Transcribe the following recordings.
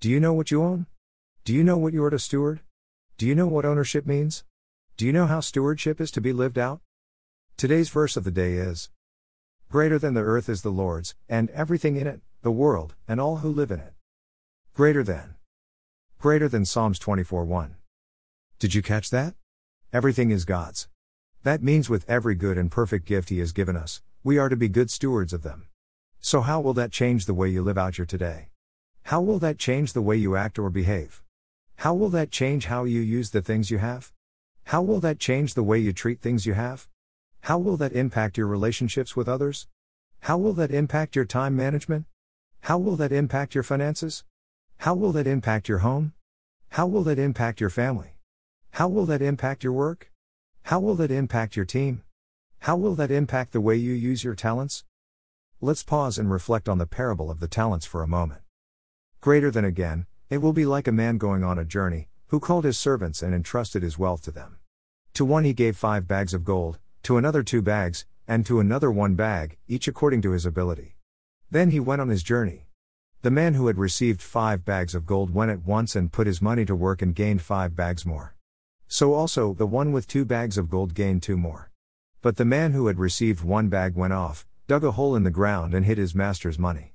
Do you know what you own? Do you know what you are to steward? Do you know what ownership means? Do you know how stewardship is to be lived out? Today's verse of the day is Greater than the earth is the Lord's, and everything in it, the world, and all who live in it. Greater than. Greater than Psalms 24 1. Did you catch that? Everything is God's. That means with every good and perfect gift He has given us, we are to be good stewards of them. So, how will that change the way you live out your today? How will that change the way you act or behave? How will that change how you use the things you have? How will that change the way you treat things you have? How will that impact your relationships with others? How will that impact your time management? How will that impact your finances? How will that impact your home? How will that impact your family? How will that impact your work? How will that impact your team? How will that impact the way you use your talents? Let's pause and reflect on the parable of the talents for a moment. Greater than again, it will be like a man going on a journey, who called his servants and entrusted his wealth to them. To one he gave five bags of gold, to another two bags, and to another one bag, each according to his ability. Then he went on his journey. The man who had received five bags of gold went at once and put his money to work and gained five bags more. So also the one with two bags of gold gained two more. But the man who had received one bag went off, dug a hole in the ground, and hid his master's money.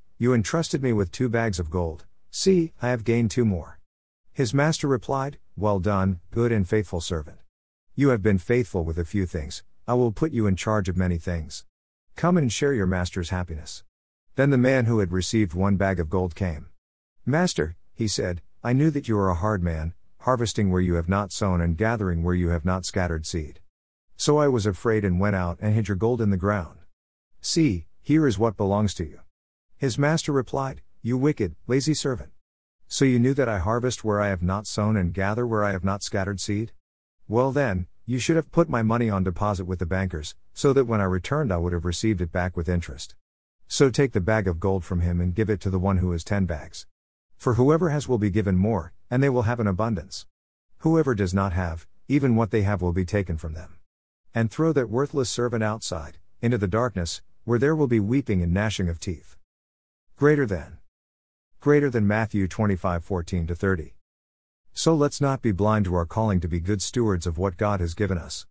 you entrusted me with two bags of gold. See, I have gained two more. His master replied, Well done, good and faithful servant. You have been faithful with a few things, I will put you in charge of many things. Come and share your master's happiness. Then the man who had received one bag of gold came. Master, he said, I knew that you are a hard man, harvesting where you have not sown and gathering where you have not scattered seed. So I was afraid and went out and hid your gold in the ground. See, here is what belongs to you. His master replied, You wicked, lazy servant. So you knew that I harvest where I have not sown and gather where I have not scattered seed? Well then, you should have put my money on deposit with the bankers, so that when I returned I would have received it back with interest. So take the bag of gold from him and give it to the one who has ten bags. For whoever has will be given more, and they will have an abundance. Whoever does not have, even what they have will be taken from them. And throw that worthless servant outside, into the darkness, where there will be weeping and gnashing of teeth. Greater than. Greater than Matthew 25 14 30. So let's not be blind to our calling to be good stewards of what God has given us.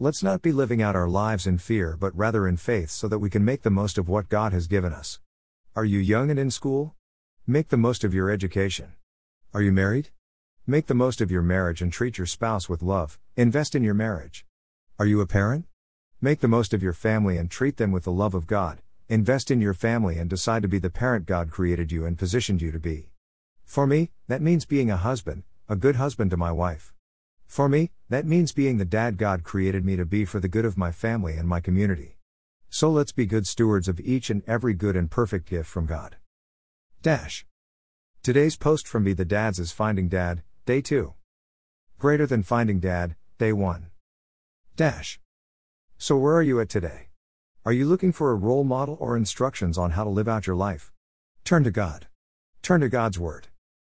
Let's not be living out our lives in fear but rather in faith so that we can make the most of what God has given us. Are you young and in school? Make the most of your education. Are you married? Make the most of your marriage and treat your spouse with love, invest in your marriage. Are you a parent? Make the most of your family and treat them with the love of God, invest in your family and decide to be the parent God created you and positioned you to be. For me, that means being a husband, a good husband to my wife. For me, that means being the dad God created me to be for the good of my family and my community. So let's be good stewards of each and every good and perfect gift from God. Dash. Today's post from Be the Dads is Finding Dad, Day 2. Greater than Finding Dad, Day 1. Dash. So where are you at today? Are you looking for a role model or instructions on how to live out your life? Turn to God. Turn to God's Word.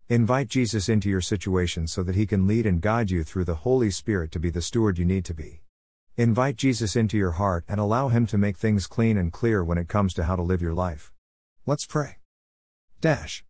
Invite Jesus into your situation so that he can lead and guide you through the Holy Spirit to be the steward you need to be. Invite Jesus into your heart and allow him to make things clean and clear when it comes to how to live your life. Let's pray. Dash.